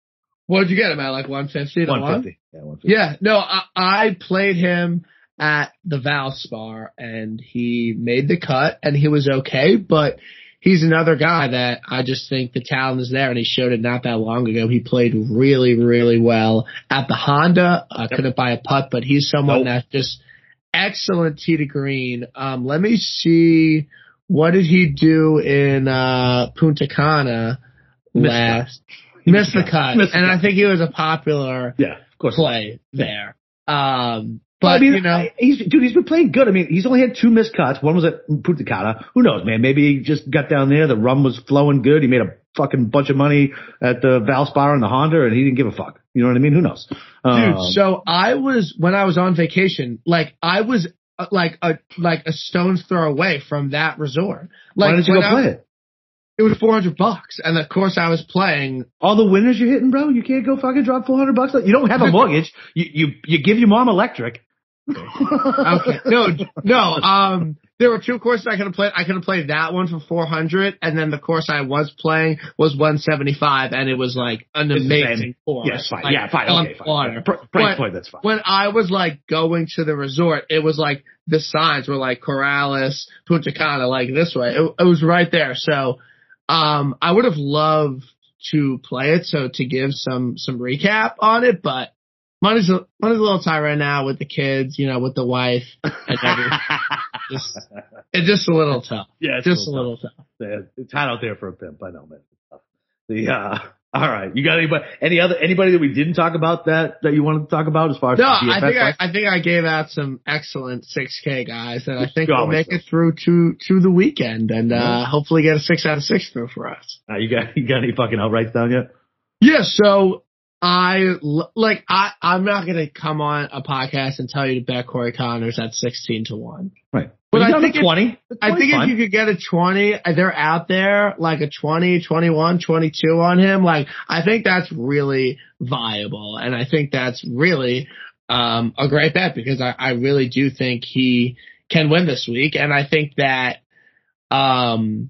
What did you get him at? Like 150 150. Yeah, 150. Yeah, no, I, I played him at the Valspar and he made the cut and he was okay, but he's another guy that I just think the talent is there, and he showed it not that long ago. He played really, really well at the Honda. I yep. couldn't buy a putt, but he's someone nope. that just excellent tee to green. Um, let me see. What did he do in uh, Punta Cana last? Missed the cut, Missed and I think he was a popular yeah, of course play there. Um, but I mean, you know, he's dude, he's been playing good. I mean, he's only had two missed cuts. One was at Punta Cana. Who knows, man? Maybe he just got down there. The rum was flowing good. He made a fucking bunch of money at the Valspar and the Honda, and he didn't give a fuck. You know what I mean? Who knows? Dude, um, so I was when I was on vacation, like I was uh, like a like a stone's throw away from that resort. Like, Why did you go play it? It was four hundred bucks, and of course I was playing. All the winners you're hitting, bro. You can't go fucking drop four hundred bucks. You don't have a mortgage. You you you give your mom electric. Okay. No, no. Um, there were two courses I could have played. I could have played that one for 400, and then the course I was playing was 175, and it was like an amazing course. Yes, fine. Like, yeah, fine. Okay, fine. Water. Price point, that's fine. When I was like going to the resort, it was like the signs were like Corales, Punta Cana, like this way. It, it was right there. So, um, I would have loved to play it. So to give some some recap on it, but money's a, money's a little tight right now with the kids, you know, with the wife and everything. just, it's just a little tough. Yeah, it's just a little, tough. tough. Yeah, it's hot out there for a pimp. I know, man. The uh, all right, you got anybody? Any other anybody that we didn't talk about that that you wanted to talk about as far as no? I think I, I, think I gave out some excellent 6K guys, and I think we'll make it through to to the weekend, and uh, hopefully get a six out of six through for us. Uh, you got you got any fucking outrights down yet? Yeah, so I like I I'm not gonna come on a podcast and tell you to bet Corey Conners at sixteen to one. Right. But But I think if- twenty. I think if you could get a 20, they're out there like a 20, 21, 22 on him. Like, I think that's really viable. And I think that's really, um, a great bet because I, I really do think he can win this week. And I think that, um,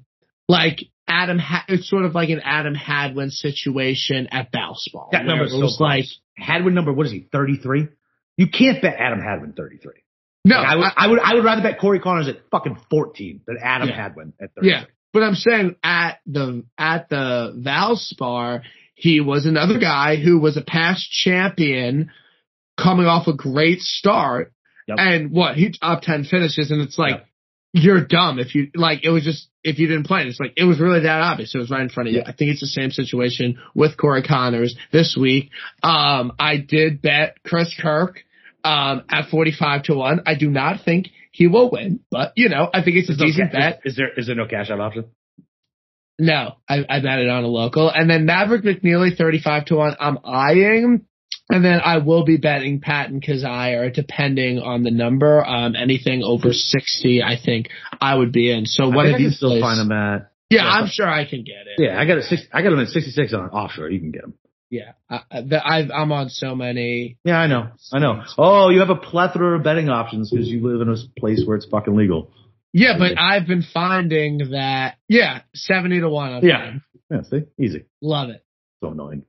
like Adam, ha- it's sort of like an Adam Hadwin situation at Valspar. that number it was so like, like Hadwin number. What is he? Thirty three. You can't bet Adam Hadwin thirty three. no, I would, I would, I would rather bet Corey Conners at fucking 14 than Adam Yeah. Hadwin at 30. Yeah, but I'm saying at the at the Valspar, he was another guy who was a past champion, coming off a great start, Yep. and what he top ten finishes, and it's like Yep. You're dumb if you like. It was just if you didn't play it, it's like it was really that obvious. It was right in front of you. Yeah. I think it's the same situation with Corey Conners this week. Um, I did bet Chris Kirk. Um, at 45 to 1. I do not think he will win, but you know, I think it's a decent bet. is, is there is there no cash out option? No, I, I bet it on a local. And then Maverick McNealy, 35 to 1, I'm eyeing. And then I will be betting Patton Kizzire depending on the number. Um, anything over 60, I think I would be in. So what I have think I you still find him at. Yeah, Yeah. I'm sure I can get it. Yeah, I got a six. I got him at 66 on offshore. You can get them. Yeah. I, I'm on so many. Yeah, I know. I know. Oh, you have a plethora of betting options because you live in a place where it's fucking legal. Yeah, but I've been finding that, yeah, 70 to 1. I'm Yeah. Yeah, see, easy. Love it. So annoying.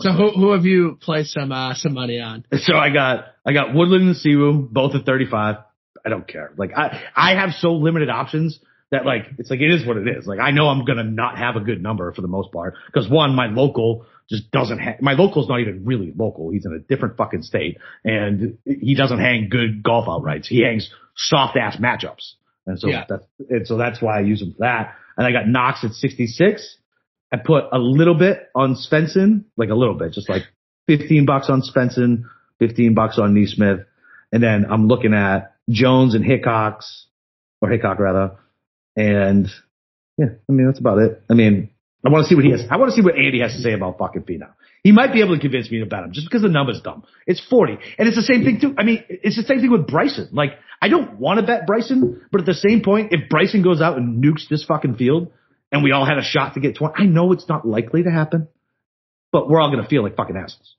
So who, who have you placed some, uh, some money on? So I got I got Woodland and Si Woo both at 35. I don't care. Like I I have so limited options that like it's like it is what it is. Like I know I'm gonna not have a good number for the most part because one my local just doesn't ha- my local's not even really local. He's in a different fucking state and he doesn't hang good golf outrights. He hangs soft ass matchups. And so Yeah. that's and so that's why I use him for that. And I got Knox at 66. I put a little bit on Svensson, like a little bit, just like 15 bucks on Svensson, 15 bucks on NeSmith. And then I'm looking at Jones and Hickox, or Hickok rather. And yeah, I mean, that's about it. I mean, I want to see what he has. I want to see what Andy has to say about fucking Finau. He might be able to convince me to bet him just because the number's dumb. It's 40. And it's the same thing too. I mean, it's the same thing with Bryson. Like, I don't want to bet Bryson, but at the same point, if Bryson goes out and nukes this fucking field and we all had a shot to get 20, I know it's not likely to happen, but we're all going to feel like fucking assholes.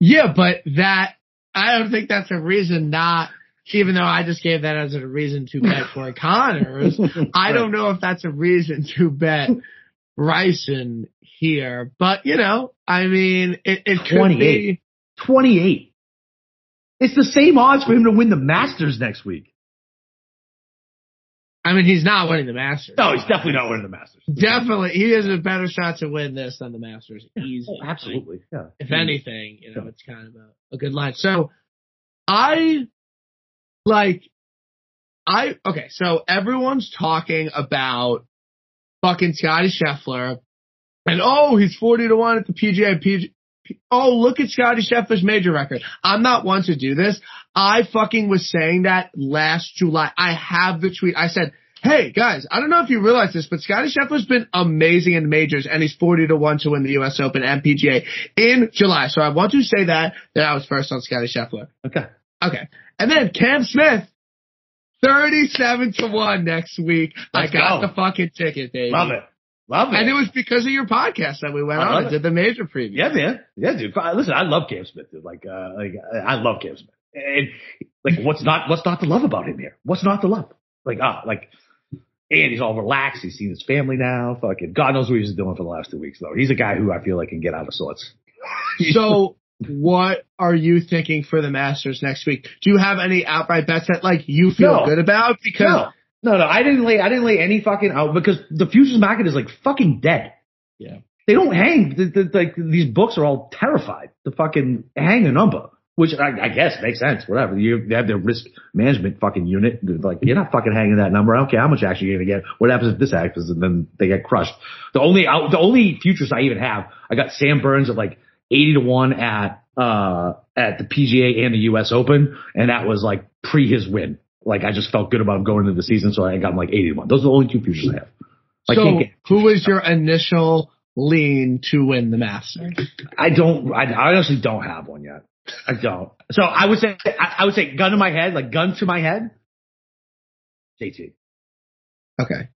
Yeah, but that I don't think that's a reason not. Even though I just gave that as a reason to bet for Conners, I don't know if that's a reason to bet Bryson here. But you know, I mean, it, it could be. 28. It's the same odds for him to win the Masters next week. I mean, he's not winning the Masters. No, he's definitely not winning the Masters. definitely he has a better shot to win this than the Masters. Easily, Oh, absolutely. Yeah. if anything, you know, it's kind of a, a good line. So I like I okay, so everyone's talking about fucking Scotty Scheffler and oh, he's 40 to 1 at the PGA PG, Oh, look at Scotty Scheffler's major record. I'm not one to do this. I fucking was saying that last July. I have the tweet. I said, Hey guys, I don't know if you realize this, but Scotty Scheffler's been amazing in majors and he's 40 to 1 to win the US Open and PGA in July. So I want to say that, that I was first on Scotty Scheffler. Okay. Okay. And then Cam Smith, 37 to 1 next week. Let's I got go. the fucking ticket, baby. Love it. Love it. And it was because of your podcast that we went I on and it. did the major preview. Yeah, man. Yeah, dude. Listen, I love Cam Smith, dude. Like, uh, like I love Cam Smith. And like, what's not, what's not to love about him here? What's not to love? Like, ah, like, and he's all relaxed. He's seen his family now. Fucking God knows what he's doing for the last two weeks, though. He's a guy who I feel like can get out of sorts. So what are you thinking for the Masters next week? Do you have any outright bets that like you feel No. good about? Because No, no, no. I didn't lay. I didn't lay any fucking out because the futures market is like fucking dead. Yeah. They don't hang. The, the, like these books are all terrified to fucking hang a number, which I, I guess makes sense. Whatever. You they have their risk management fucking unit. Like you're not fucking hanging that number. I don't care how much action you're gonna get. What happens if this happens and then they get crushed? The only out, the only futures I even have, I got Sam Burns at like eighty to one at uh at the PGA and the U.S. Open, and that was like pre his win. Like I just felt good about him going into the season, so I got him like eighty to one. Those are the only two futures I have. I so can't who was your initial lean to win the Masters? I don't. I, I honestly don't have one yet. I don't. So I would say, I, I would say, gun to my head, like gun to my head, JT. Okay.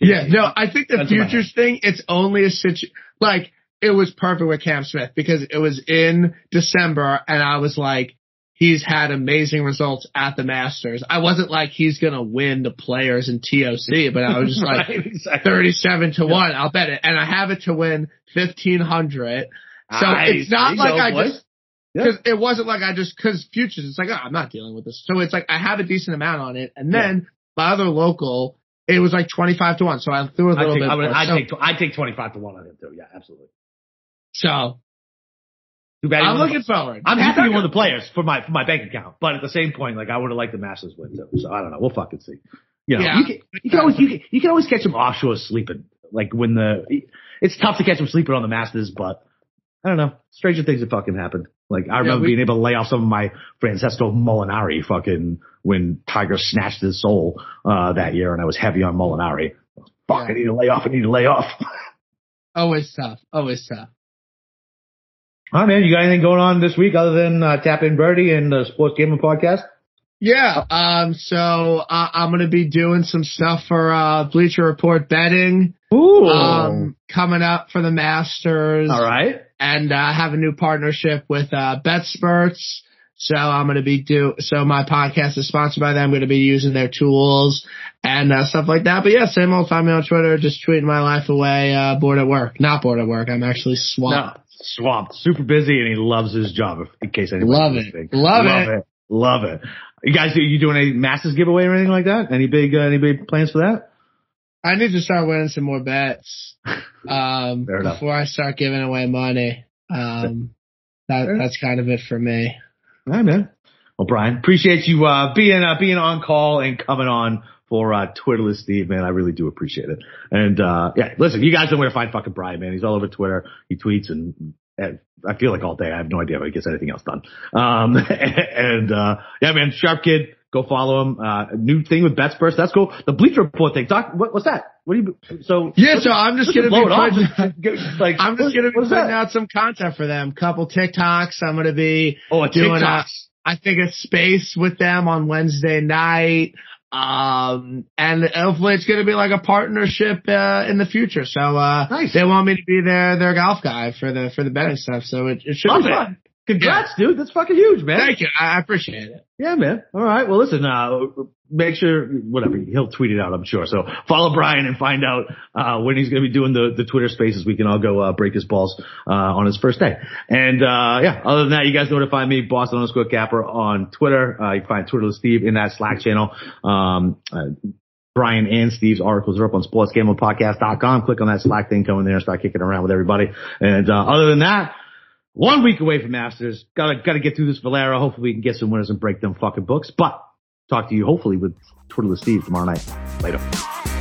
Yeah, no, I think the futures thing, it's only a situation, like, it was perfect with Cam Smith because it was in December and I was like, he's had amazing results at the Masters. I wasn't like he's gonna win the players in TOC, but I was just like right, exactly. 37 to yeah. 1, I'll bet it. And I have it to win 1500. So it's not like oh I boy. just, because yeah. it wasn't like I just, cause futures, it's like, oh, I'm not dealing with this. So it's like I have a decent amount on it. And then yeah. my other local, it was like 25 to 1. So I threw a little I take, bit. I would, I so, take, I take 25 to 1 on him too. Yeah, absolutely. So. I'm looking forward. I'm happy to win the players for my, for my bank account. But at the same point, like I would have liked the Masters win too. So I don't know. We'll fucking see. You know, yeah. you, can, you can always, you can, you can always catch him offshore sleeping. Like when the, it's tough to catch him sleeping on the Masters, but I don't know. Stranger things have fucking happened. Like I remember yeah, we, being able to lay off some of my Francesco Molinari fucking when Tiger snatched his soul uh that year and I was heavy on Molinari. Fuck, yeah. I need to lay off, I need to lay off. Always tough. Always tough. All right, man, you got anything going on this week other than uh, Tap In Birdie and the Sports Gaming Podcast? Yeah, um, so uh, I'm gonna be doing some stuff for uh, Bleacher Report betting. Ooh. Um, coming up for the Masters. All right and uh, have a new partnership with uh, BetSperts. So I'm going to be do so my podcast is sponsored by them. I'm going to be using their tools and uh, stuff like that. But yeah, same old time on Twitter, just tweeting my life away. Uh, bored at work, not bored at work. I'm actually swamped. No, swamped, super busy, and he loves his job. In case anyone love it, love, love it. it, love it. You guys, are you doing any Masters giveaway or anything like that? Any big, uh, any big plans for that? I need to start winning some more bets um, before I start giving away money. Um, that, that's kind of it for me. All right, man. Well, Brian, appreciate you uh, being uh, being on call and coming on for uh, Twitterless Steve, man. I really do appreciate it. And uh, yeah, listen, you guys know where to find fucking Brian, man. He's all over Twitter. He tweets and, and I feel like all day. I have no idea if he gets anything else done. Um, and uh, yeah, man, sharp kid. Go follow him. Uh, new thing with BetSperts. That's cool. The Bleacher Report thing. Doc, what, what's that? What do you, so. Yeah, so I'm just gonna be putting, like, I'm just gonna be putting that? out some content for them. Couple TikToks. I'm gonna be oh, a doing a, I think a space with them on Wednesday night. Um, and hopefully it's going to be like a partnership, uh, in the future. So, uh, nice. they want me to be their, their golf guy for the, for the betting stuff. So it, it should Love be fun. Congrats, yeah. dude. That's fucking huge, man. Thank you. I appreciate it. Yeah, man. All right. Well, listen, uh, make sure, whatever, he'll tweet it out, I'm sure. So follow Brian and find out, uh, when he's going to be doing the, the Twitter spaces. We can all go, uh, break his balls, uh, on his first day. And, uh, yeah, other than that, you guys know where to find me, Boston underscore Capper on Twitter. Uh, you can find Twitterless Steve in that Slack channel. Um, uh, Brian and Steve's articles are up on sportsgamblingpodcast.com. Click on that Slack thing, come in there and start kicking around with everybody. And, uh, other than that, one week away from Masters. Gotta gotta get through this Valero. Hopefully we can get some winners and break them fucking books. But talk to you hopefully with Twitterless Steve tomorrow night. Later.